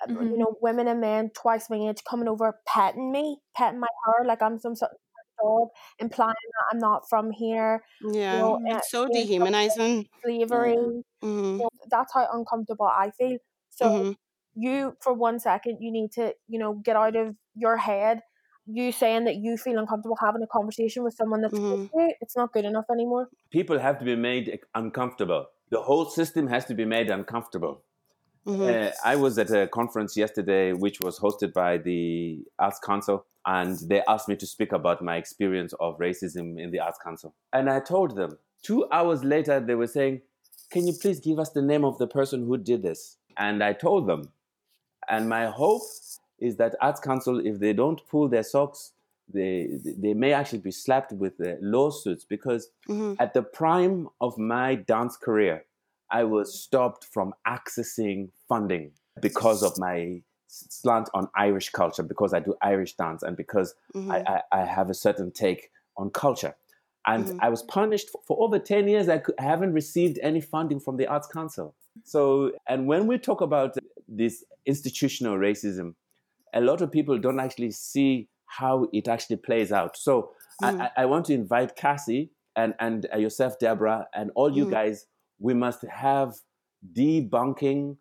uh, you Mhm. know, women and men twice my age coming over, petting me, petting my hair like I'm some sort of dog, implying that I'm not from here. Yeah. You know, It's so saying stuff like dehumanizing. slavery. hmm You know, that's how uncomfortable I feel. So hmm you, for one second, you need to, you know, get out of your head. You saying that you feel uncomfortable having a conversation with someone that's Mhm. with you, it's not good enough anymore. People have to be made uncomfortable. The whole system has to be made uncomfortable. Hmm Uh, I was at a conference yesterday, which was hosted by the Arts Council, and they asked me to speak about my experience of racism in the Arts Council. And I told them. Two hours later, they were saying, "Can you please give us the name of the person who did this?" And I told them. And my hope is that Arts Council, if they don't pull their socks, they they may actually be slapped with lawsuits because hmm at the prime of my dance career, I was stopped from accessing funding because of my slant on Irish culture, because I do Irish dance, and because hmm I, I, I have a certain take on culture. And Mhm. I was punished for, for over 10 years. I, cou- I haven't received any funding from the Arts Council. So, and when we talk about this institutional racism, a lot of people don't actually see how it actually plays out. So, Mhm. I, I want to invite Cassie and and uh, yourself, Deborah, and all you Mm. guys, we must have debunking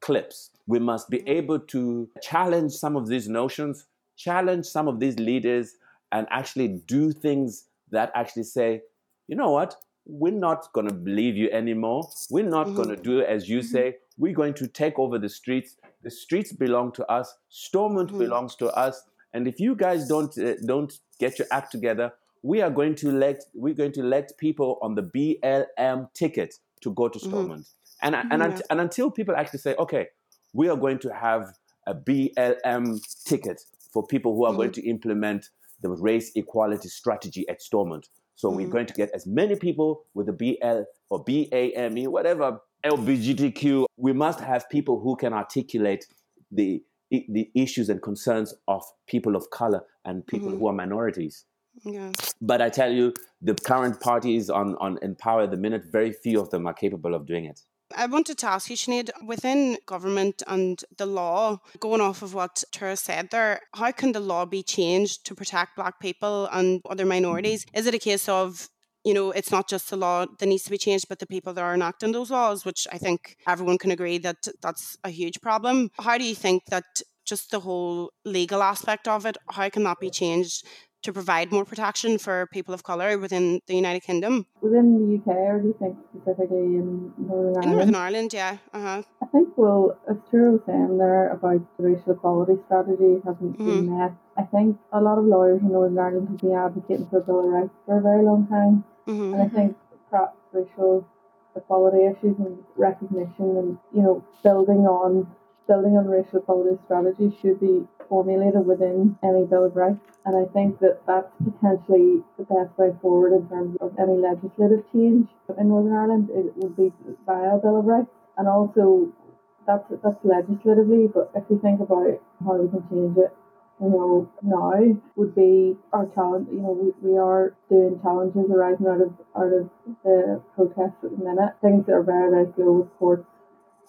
clips. We must be able to challenge some of these notions, challenge some of these leaders, and actually do things that actually say, you know what, we're not going to believe you anymore. We're not Mhm. going to do as you say. We're going to take over the streets. The streets belong to us. Stormont Mhm. belongs to us. And if you guys don't uh, don't get your act together, we are going to elect we're going to elect people on the BLM ticket to go to Mhm. Stormont. And and, Mhm, unt- and until people actually say, okay, we are going to have a BLM ticket for people who are going to implement the race equality strategy at Stormont. So we're Mhm. going to get as many people with the BL or BAME, whatever LBGTQ. We must have people who can articulate the the issues and concerns of people of color and people Mhm. who are minorities. Yeah. But I tell you, the current parties on, on in power at the minute, very few of them are capable of doing it. I wanted to ask you, Sinead, within government and the law, going off of what Tara said there, how can the law be changed to protect Black people and other minorities? Is it a case of, you know, it's not just the law that needs to be changed, but the people that are enacting those laws, which I think everyone can agree that that's a huge problem. How do you think that just the whole legal aspect of it, how can that be changed to provide more protection for people of colour within the United Kingdom? Within the UK, or do you think specifically in Northern Ireland? In? Northern Ireland, yeah. Uh-huh. I think, well, as Tura was saying there about the racial equality strategy hasn't been met, I think a lot of lawyers in Northern Ireland have been advocating for a Bill of Rights for a very long time. hmm And I think perhaps racial equality issues and recognition and, you know, building on building on racial equality strategy should be formulated within any Bill of Rights. And I think that that's potentially the best way forward in terms of any legislative change in Northern Ireland. It would be via Bill of Rights. And also, that's, that's legislatively, but if we think about how we can change it, you know, now would be our challenge. You know, we, we are doing challenges arising out of out of the protests at the minute. Things that are very very slow with courts.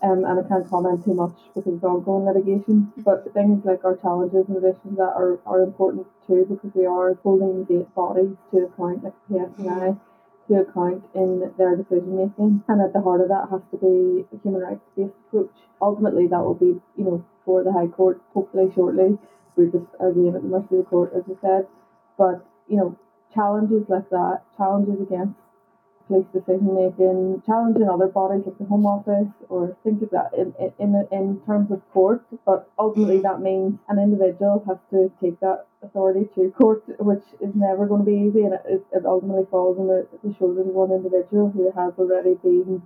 Um, and I can't comment too much because of ongoing litigation. But things like our challenges in addition to that are, are important too because we are holding state bodies to account, like PSNI, to account in their decision making. And at the heart of that has to be a human rights based approach. Ultimately, that will be, you know, for the High Court, hopefully shortly. We're just again at the mercy of the court, as I said. But, you know, challenges like that, challenges against police decision making, challenging other bodies like the Home Office or things like that in in in terms of court. But ultimately, that means an individual has to take that authority to court, which is never going to be easy, and it, it ultimately falls on the, the shoulders of one individual who has already been,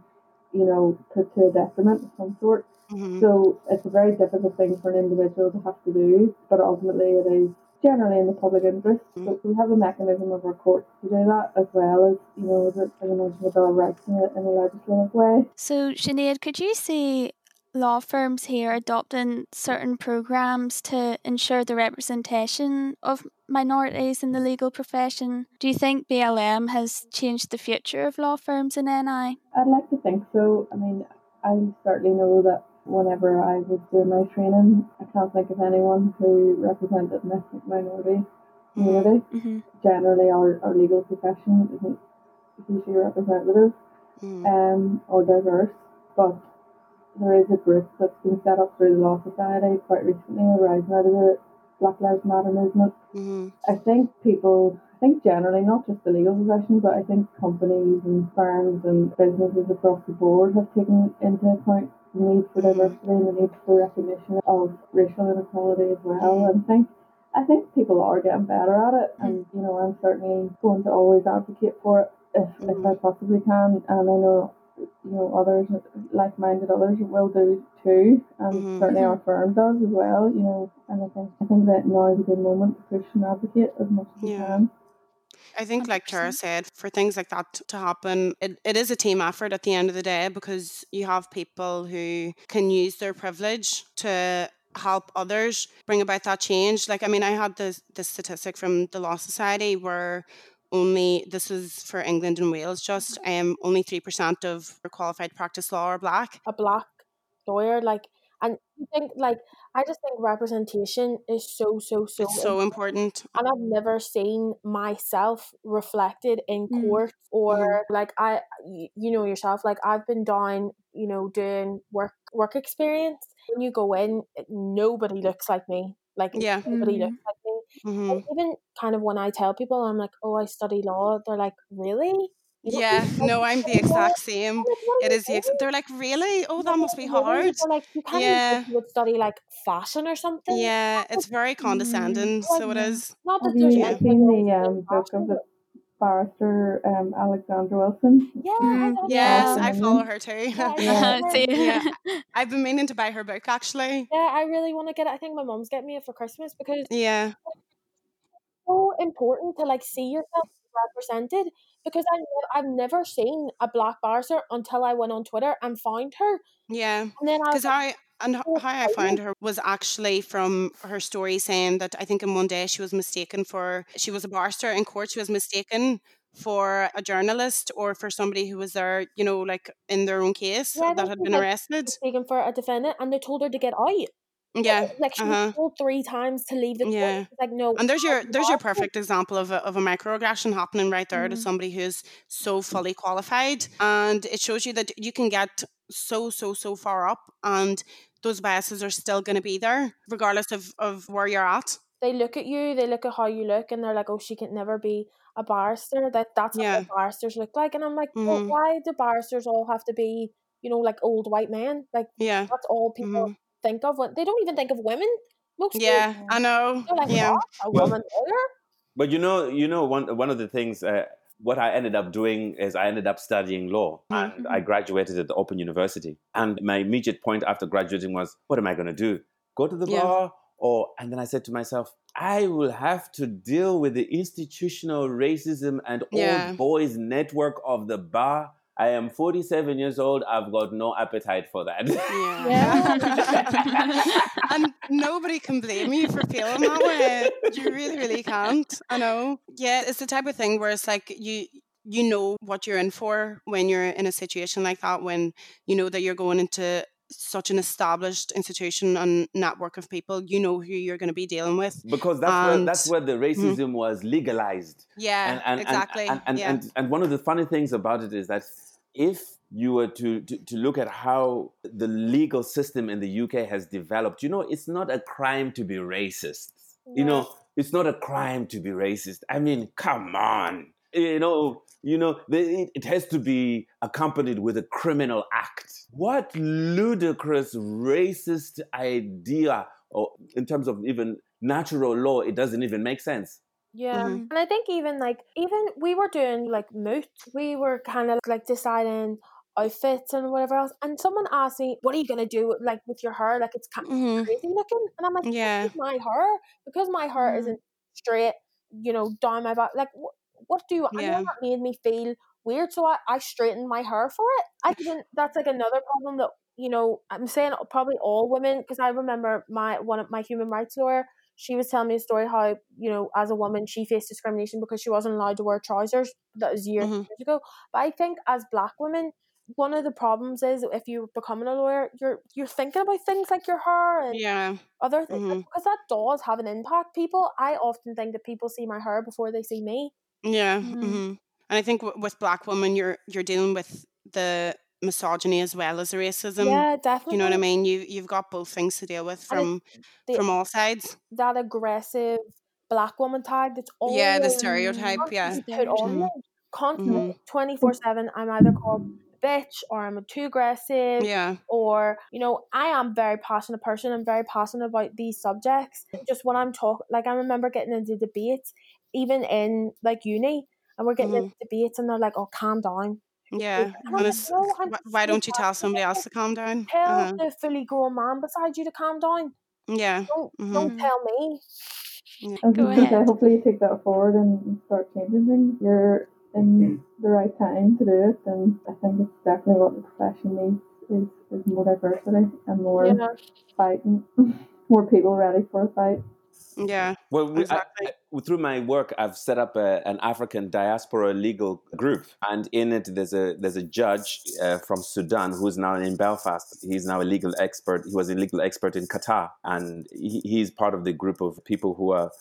you know, put to a detriment of some sort. hmm So it's a very difficult thing for an individual to have to do, but ultimately it is generally in the public interest. Mm-hmm. So we have a mechanism of our courts to do that as well as, you know, as I mentioned, the Bill of Rights in a, in a legislative way. So, Sinead, could you see law firms here adopting certain programs to ensure the representation of minorities in the legal profession? Do you think BLM has changed the future of law firms in NI? I'd like to think so. I mean, I certainly know that whenever I was doing my training, I can't think of anyone who represented an ethnic minority community. hmm Generally, our, our legal profession isn't hugely representative. hmm um, or diverse, but there is a group that's been set up through the Law Society quite recently, arising out of the Black Lives Matter movement. hmm I think people, I think generally, not just the legal profession, but I think companies and firms and businesses across the board have taken into account need for diversity mm. and the need for recognition of racial inequality as well. And I think I think people are getting better at it, and mm. you know, I'm certainly going to always advocate for it if, if I mm. possibly can. And I know you know others, like-minded others, will do too, and Mhm. certainly our mm-hmm. firm does as well. You know, and I think I think that now is a good moment to push and advocate as much as we can. I think, like Tara said, for things like that to happen, it, it is a team effort at the end of the day because you have people who can use their privilege to help others bring about that change. Like, I mean, I had this, this statistic from the Law Society where only, this is for England and Wales, just um, only 3% of qualified practice law are black. a black lawyer like and you think like I just think representation is so so so it's so important. and I've never seen myself reflected in Mm. court or like I you know yourself like I've been down you know doing work work experience when you go in nobody looks like me like Yeah. nobody Mhm. looks like me hmm And even kind of when I tell people I'm like oh I study law they're like really You don't Yeah, no, I'm the exact [laughs] same. I'm like, "What are It you is the ex- they're like, really? Oh, that must be hard. Like you can't Yeah. think you would study like fashion or something Yeah, it's very condescending. Like, So it is. not that Have there's you Yeah. seen the um, book of the barrister um, Alexandra Wilson? yeah I love Yes, that. I Amazing. follow her too. Yeah, I [laughs] Yeah. love See? it. Yeah. I've been meaning to buy her book actually. Yeah, I really want to get it. I think my mom's getting me it for Christmas because it's Yeah. so important to like see yourself represented. Because I I've never seen a black barrister until I went on Twitter and found her, Yeah. and then I Because I and how I found her was actually from her story saying that I think in one day she was mistaken for she was a barrister in court. She was mistaken for a journalist or for somebody who was there, you know, like in their own case Yeah, that had been arrested. mistaken for a defendant, and they told her to get out. Yeah. Like she Uh was huh. told three times to leave the court. Yeah. Like, no, And there's your there's your perfect example of a, of a microaggression happening right there to Mm. somebody who's so fully qualified, and it shows you that you can get so so so far up, and those biases are still going to be there regardless of of where you're at. They look at you, they look at how you look, and they're like, oh, she can never be a barrister. That that's Yeah. what barristers look like. And I'm like, well, Mhm. why do barristers all have to be, you know, like old white men? Like Yeah. that's all people Mhm. Think of. When they don't even think of women. Most people, Yeah. I know. they're like, Yeah. what? A Well- woman lawyer? But you know, you know, one one of the things. Uh, what I ended up doing is I ended up studying law, Mm. and I graduated at the Open University. And my immediate point after graduating was, what am I going to do? Go to the Yeah. bar, or? And then I said to myself, I will have to deal with the institutional racism and Yeah. old boys network of the bar. I am 47 years old. I've got no appetite for that. Yeah. [laughs] and nobody can blame you for feeling that way. You really, really can't. I know. Yeah, it's the type of thing where it's like you you know what you're in for when you're in a situation like that when you know that you're going into such an established institution and network of people you know who you're going to be dealing with because that's where that's where the mm-hmm. racism was legalized. yeah and, and, and- exactly And, and, yeah and, and one of the funny things about it is that if you were to, to, to look at how the legal system in the UK has developed, you know, it's not a crime to be racist. You know, it's not a crime to be racist. I mean, come on. You know, you know, the- it, it has to be accompanied with a criminal act. What ludicrous racist idea, or in terms of even natural law, it doesn't even make sense. Yeah. Mhm. And I think even like even we were doing like moot, we were kind of like deciding outfits and whatever else. And someone asked me, "What are you gonna do like with your hair? Like it's kind of Mhm. crazy looking." And I'm like, Yeah. My hair because my hair Mhm. isn't straight, you know, down my back. Like wh- what do you? I Yeah. know that made me feel weird, so I, I straightened my hair for it. I [laughs] didn't. That's like another problem that you know. I'm saying probably all women because I remember my one of my human rights lawyer she was telling me a story how you know as a woman she faced discrimination because she wasn't allowed to wear trousers that was years, Mhm. years ago but i think as black women one of the problems is if you're becoming a lawyer you're you're thinking about things like your hair and yeah other things Mhm. because that does have an impact people i often think that people see my hair before they see me Yeah, Mhm. hmm and I think w- with black women, you're you're dealing with the misogyny as well as the racism. yeah definitely You know what I mean? You you've got both things to deal with from the- from all sides. that aggressive black woman tag that's always Yeah, the stereotype. Yeah, [laughs] put on Mhm. me. Constantly, Mhm. 24 7, I'm either called a bitch or I'm too aggressive yeah, or, you know, I am a very passionate person. I'm very passionate about these subjects. Just when I'm talking, like, I remember getting into debates, even in like uni, and we're getting Mhm. into debates, and they're like, oh, calm down. yeah. And And like, no, I'm why don't you tell somebody else to calm down? Tell Uh-huh. the fully grown man beside you to calm down. Yeah, Don't, Mhm. don't tell me. I was Go just gonna ahead. hopefully you take that forward and start changing things. You're in the right time to do it, and I think it's definitely what the profession needs is, is more diversity and more Yeah. fighting, [laughs] more people ready for a fight. Yeah. Well, we, exactly. I, I, through my work, I've set up a, an African diaspora legal group, and in it, there's a there's a judge uh, from Sudan who's now in Belfast. He's now a legal expert. He was a legal expert in Qatar, and he, he's part of the group of people who are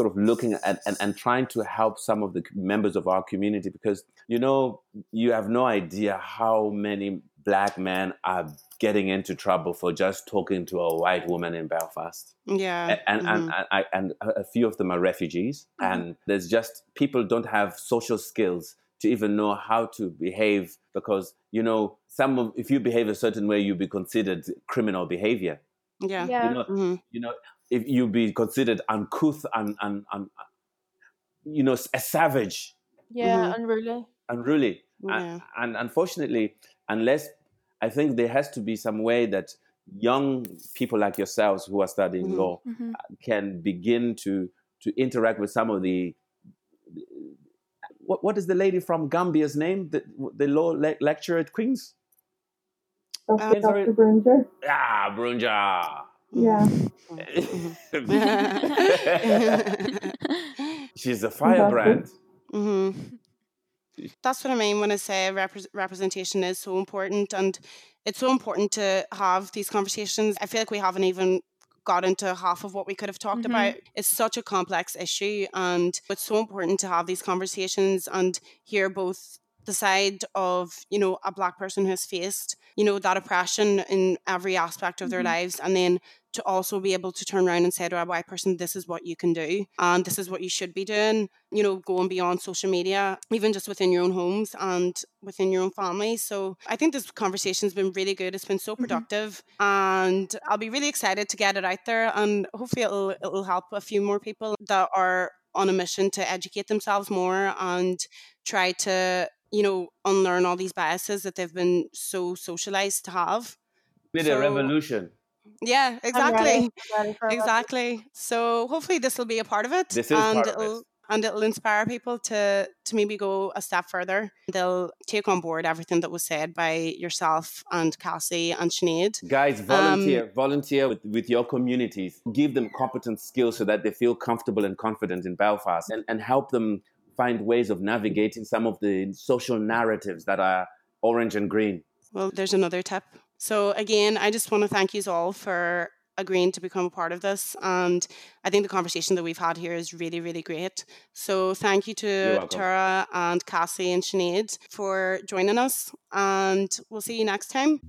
sort of looking at and, and trying to help some of the members of our community because you know you have no idea how many black men are getting into trouble for just talking to a white woman in Belfast. Yeah. And, mm-hmm. and, and, and, a few of them are refugees. Mm-hmm. And there's just people don't have social skills to even know how to behave because, you know, some of, if you behave a certain way, you'll be considered criminal behavior. Yeah. yeah. You know, mm-hmm. you know, if you be considered uncouth and, and, and you know, a savage. Yeah, mm-hmm. unruly. Unruly. Yeah. And, and unfortunately, unless I think there has to be some way that young people like yourselves who are studying mm-hmm. law Mhm. can begin to to interact with some of the what what is the lady from Gambia's name the the law le- lecturer at Queens Dr. Sorry. Dr. Brunger. ah Brunja [laughs] [laughs] Yeah. she's a firebrand hmm [laughs] That's what I mean when I say repre- representation is so important, and it's so important to have these conversations. I feel like we haven't even got into half of what we could have talked Mhm. about. It's such a complex issue, and it's so important to have these conversations and hear both the side of you know a black person who has faced you know that oppression in every aspect of their Mhm. lives and then to also be able to turn around and say to a white person this is what you can do and this is what you should be doing you know going beyond social media even just within your own homes and within your own family so i think this conversation's been really good it's been so Mhm. productive and i'll be really excited to get it out there and hopefully it'll it'll help a few more people that are on a mission to educate themselves more and try to you know unlearn all these biases that they've been so socialized to have With So- a revolution. Yeah exactly I'm ready for it. exactly so hopefully this will be a part of it This is and part of it. it'll and it'll inspire people to to maybe go a step further they'll take on board everything that was said by yourself and cassie and Sinead. Guys, um, volunteer, volunteer with, with your communities. Give them competent skills so that they feel comfortable and confident in Belfast and, and help them find ways of navigating some of the social narratives that are orange and green. well there's another tip so again i just want to thank you all for agreeing to become a part of this and i think the conversation that we've had here is really really great. So thank you to tara and cassie and Sinead for joining us and we'll see you next time